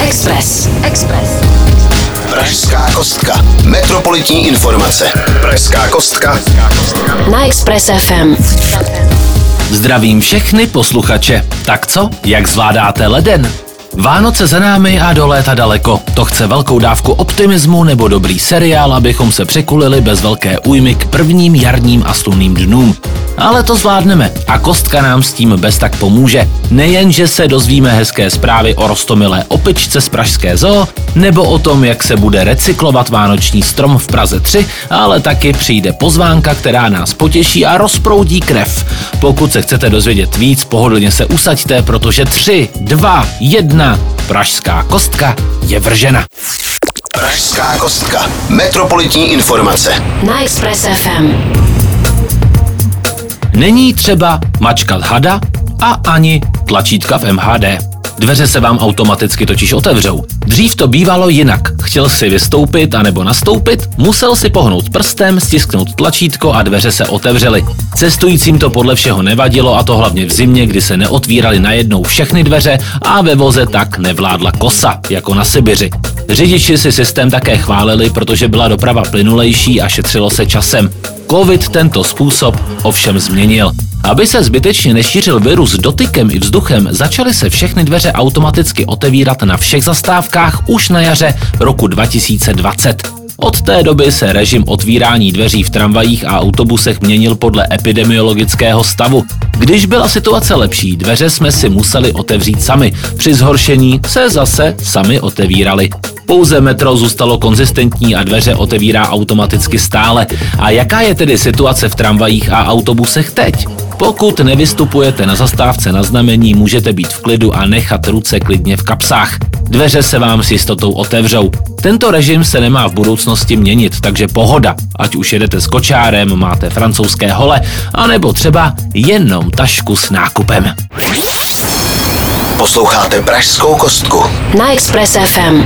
Express. Express. Pražská kostka. Metropolitní informace. Pražská kostka. Na Express FM. Zdravím všechny posluchače. Tak co, jak zvládáte leden? Vánoce za námi a do léta daleko. To chce velkou dávku optimismu nebo dobrý seriál, abychom se překulili bez velké újmy k prvním jarním a slunným dnům. Ale to zvládneme a kostka nám s tím bez tak pomůže. Nejen, že se dozvíme hezké zprávy o rostomilé opičce z Pražské zoo, nebo o tom, jak se bude recyklovat vánoční strom v Praze 3, ale taky přijde pozvánka, která nás potěší a rozproudí krev. Pokud se chcete dozvědět víc, pohodlně se usaďte, protože 3, 2, 1, Pražská kostka je vržena. Pražská kostka. Metropolitní informace. Na Express FM. Není třeba mačkat hada a ani tlačítka v MHD. Dveře se vám automaticky totiž otevřou. Dřív to bývalo jinak. Chtěl si vystoupit anebo nastoupit, musel si pohnout prstem, stisknout tlačítko a dveře se otevřely. Cestujícím to podle všeho nevadilo a to hlavně v zimě, kdy se neotvíraly najednou všechny dveře a ve voze tak nevládla kosa, jako na Sibiři. Řidiči si systém také chválili, protože byla doprava plynulejší a šetřilo se časem. Covid tento způsob ovšem změnil. Aby se zbytečně nešířil virus dotykem i vzduchem, začaly se všechny dveře automaticky otevírat na všech zastávkách už na jaře roku 2020. Od té doby se režim otvírání dveří v tramvajích a autobusech měnil podle epidemiologického stavu. Když byla situace lepší, dveře jsme si museli otevřít sami. Při zhoršení se zase sami otevírali. Pouze metro zůstalo konzistentní a dveře otevírá automaticky stále. A jaká je tedy situace v tramvajích a autobusech teď? Pokud nevystupujete na zastávce na znamení, můžete být v klidu a nechat ruce klidně v kapsách. Dveře se vám s jistotou otevřou. Tento režim se nemá v budoucnosti měnit, takže pohoda. Ať už jedete s kočárem, máte francouzské hole, anebo třeba jenom tašku s nákupem. Posloucháte Pražskou kostku. Na Express FM.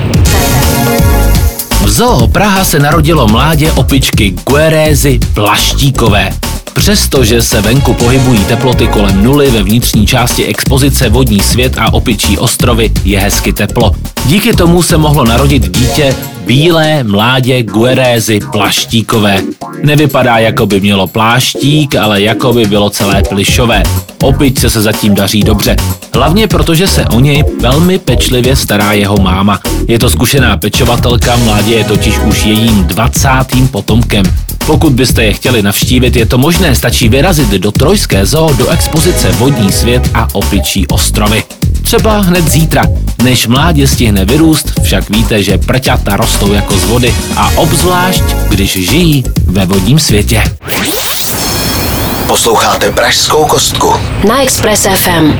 V zoo Praha se narodilo mládě opičky Guerézy Plaštíkové. Přestože se venku pohybují teploty kolem nuly ve vnitřní části expozice Vodní svět a opičí ostrovy je hezky teplo. Díky tomu se mohlo narodit dítě bílé mládě Guerézy Plaštíkové. Nevypadá, jako by mělo pláštík, ale jako by bylo celé plišové. Opičce se zatím daří dobře. Hlavně protože se o něj velmi pečlivě stará jeho máma. Je to zkušená pečovatelka, mládě je totiž už jejím 20. potomkem. Pokud byste je chtěli navštívit, je to možné, stačí vyrazit do Trojské zoo do expozice Vodní svět a Opičí ostrovy. Třeba hned zítra. Než mládě stihne vyrůst, však víte, že prťata rostou jako z vody a obzvlášť, když žijí ve vodním světě. Posloucháte Pražskou kostku. Na Express FM.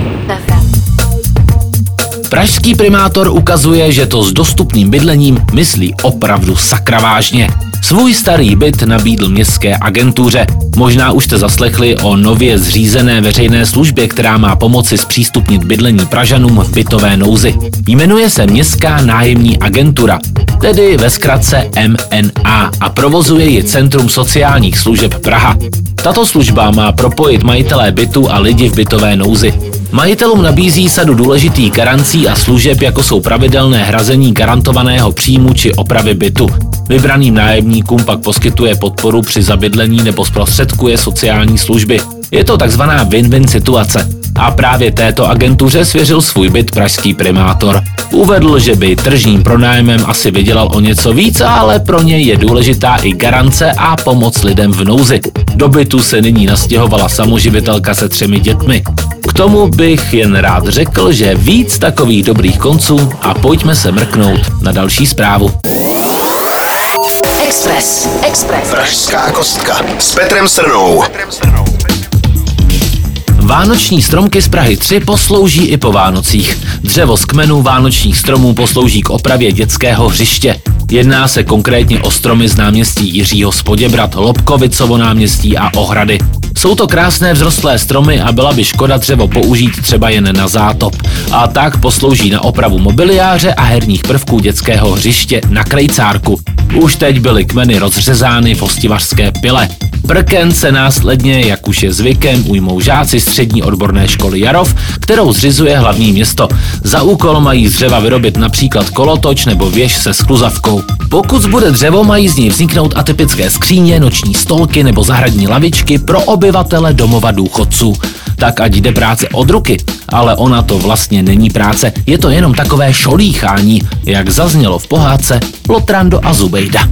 Pražský primátor ukazuje, že to s dostupným bydlením myslí opravdu sakra vážně. Svůj starý byt nabídl městské agentuře. Možná už jste zaslechli o nově zřízené veřejné službě, která má pomoci zpřístupnit bydlení Pražanům v bytové nouzi. Jmenuje se Městská nájemní agentura, tedy ve zkratce MNA a provozuje ji Centrum sociálních služeb Praha. Tato služba má propojit majitelé bytu a lidi v bytové nouzi. Majitelům nabízí sadu důležitých garancí a služeb, jako jsou pravidelné hrazení garantovaného příjmu či opravy bytu. Vybraným nájemníkům pak poskytuje podporu při zabydlení nebo zprostředkuje sociální služby. Je to takzvaná win-win situace. A právě této agentuře svěřil svůj byt pražský primátor. Uvedl, že by tržním pronájmem asi vydělal o něco víc, ale pro něj je důležitá i garance a pomoc lidem v nouzi. Do bytu se nyní nastěhovala samoživitelka se třemi dětmi. K tomu bych jen rád řekl, že víc takových dobrých konců a pojďme se mrknout na další zprávu. Express. Express. Pražská kostka s Petrem Srnou. Vánoční stromky z Prahy 3 poslouží i po Vánocích. Dřevo z kmenů vánočních stromů poslouží k opravě dětského hřiště. Jedná se konkrétně o stromy z náměstí Jiřího Spoděbrat, Lobkovicovo náměstí a Ohrady. Jsou to krásné vzrostlé stromy a byla by škoda dřevo použít třeba jen na zátop. A tak poslouží na opravu mobiliáře a herních prvků dětského hřiště na krejcárku. Už teď byly kmeny rozřezány v hostivařské pile. Prken se následně, jak už je zvykem, ujmou žáci střední odborné školy Jarov, kterou zřizuje hlavní město. Za úkol mají z dřeva vyrobit například kolotoč nebo věž se skluzavkou. Pokud zbude dřevo, mají z něj vzniknout atypické skříně, noční stolky nebo zahradní lavičky pro obyvatele domova důchodců. Tak ať jde práce od ruky, ale ona to vlastně není práce, je to jenom takové šolíchání, jak zaznělo v pohádce Lotrando a Zubejda.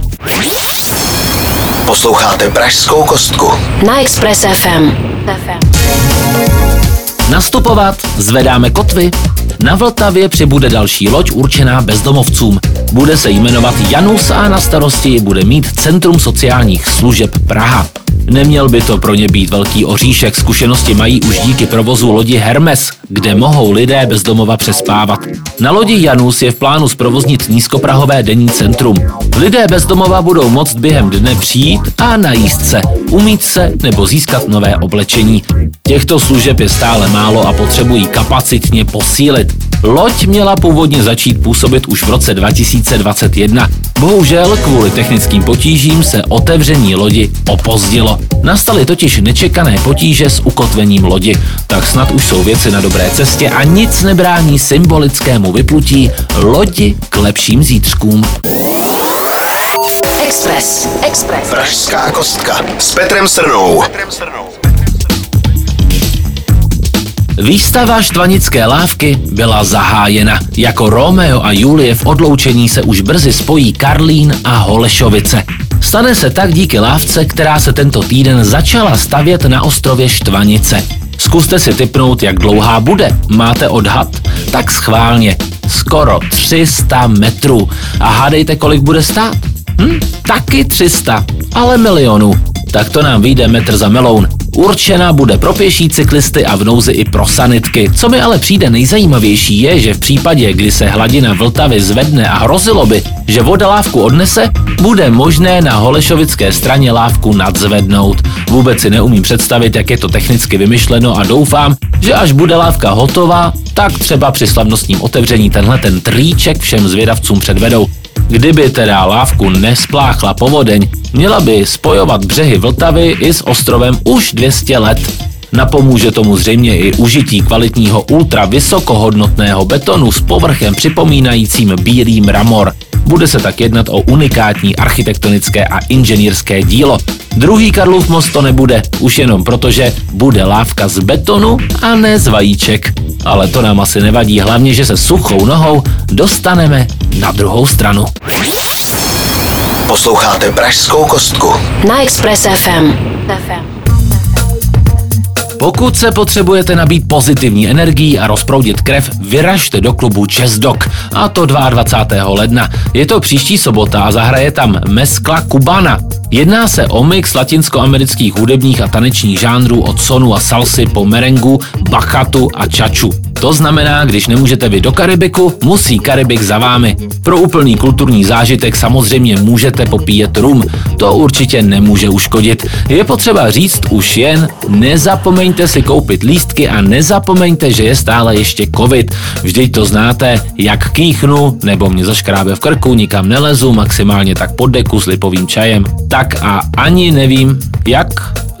Posloucháte Pražskou kostku. Na Express FM. Nastupovat, zvedáme kotvy. Na Vltavě přibude další loď určená bezdomovcům. Bude se jmenovat Janus a na starosti bude mít Centrum sociálních služeb Praha. Neměl by to pro ně být velký oříšek, zkušenosti mají už díky provozu lodi Hermes, kde mohou lidé bez domova přespávat. Na lodi Janus je v plánu zprovoznit nízkoprahové denní centrum. Lidé bez domova budou moct během dne přijít a najíst se, umít se nebo získat nové oblečení. Těchto služeb je stále málo a potřebují kapacitně posílit. Loď měla původně začít působit už v roce 2021. Bohužel kvůli technickým potížím se otevření lodi opozdilo. Nastaly totiž nečekané potíže s ukotvením lodi, tak snad už jsou věci na dobré cestě a nic nebrání symbolickému vyplutí lodi k lepším zítřkům. Express. Express. Pražská kostka s Petrem Srnou. Výstava štvanické lávky byla zahájena. Jako Romeo a Julie v odloučení se už brzy spojí Karlín a Holešovice. Stane se tak díky lávce, která se tento týden začala stavět na ostrově Štvanice. Zkuste si typnout, jak dlouhá bude. Máte odhad? Tak schválně. Skoro 300 metrů. A hádejte, kolik bude stát? Hm, taky 300, ale milionů. Tak to nám vyjde metr za meloun. Určena bude pro pěší cyklisty a v nouzi i pro sanitky. Co mi ale přijde nejzajímavější je, že v případě, kdy se hladina Vltavy zvedne a hrozilo by, že voda lávku odnese, bude možné na Holešovické straně lávku nadzvednout. Vůbec si neumím představit, jak je to technicky vymyšleno a doufám, že až bude lávka hotová, tak třeba při slavnostním otevření tenhle ten trýček všem zvědavcům předvedou. Kdyby teda lávku nespláchla povodeň, měla by spojovat břehy Vltavy i s ostrovem už 200 let. Napomůže tomu zřejmě i užití kvalitního ultra vysokohodnotného betonu s povrchem připomínajícím bílý mramor. Bude se tak jednat o unikátní architektonické a inženýrské dílo. Druhý Karlův most to nebude, už jenom protože bude lávka z betonu a ne z vajíček. Ale to nám asi nevadí, hlavně, že se suchou nohou dostaneme na druhou stranu. Posloucháte Pražskou kostku. Na Express FM. Pokud se potřebujete nabít pozitivní energií a rozproudit krev, vyražte do klubu Chess Dog. A to 22. ledna. Je to příští sobota a zahraje tam Meskla Cubana. Jedná se o mix latinskoamerických hudebních a tanečních žánrů od sonu a salsy po merengu, bachatu a čaču. To znamená, když nemůžete vy do Karibiku, musí Karibik za vámi. Pro úplný kulturní zážitek samozřejmě můžete popíjet rum. To určitě nemůže uškodit. Je potřeba říct už jen, nezapomeňte si koupit lístky a nezapomeňte, že je stále ještě covid. Vždyť to znáte, jak kýchnu nebo mě zaškrábe v krku, nikam nelezu, maximálně tak pod deku s lipovým čajem. Tak a ani nevím, jak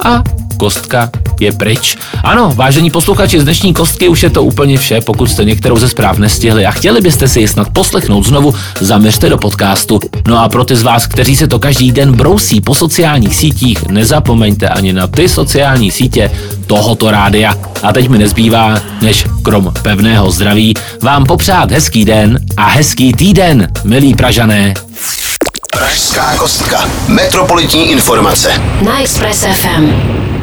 a kostka je pryč. Ano, vážení posluchači z dnešní kostky, už je to úplně vše, pokud jste některou ze zpráv nestihli a chtěli byste si ji snad poslechnout znovu, zaměřte do podcastu. No a pro ty z vás, kteří se to každý den brousí po sociálních sítích, nezapomeňte ani na ty sociální sítě tohoto rádia. A teď mi nezbývá, než krom pevného zdraví, vám popřát hezký den a hezký týden, milí Pražané. Pražská kostka. Metropolitní informace. Na Express FM.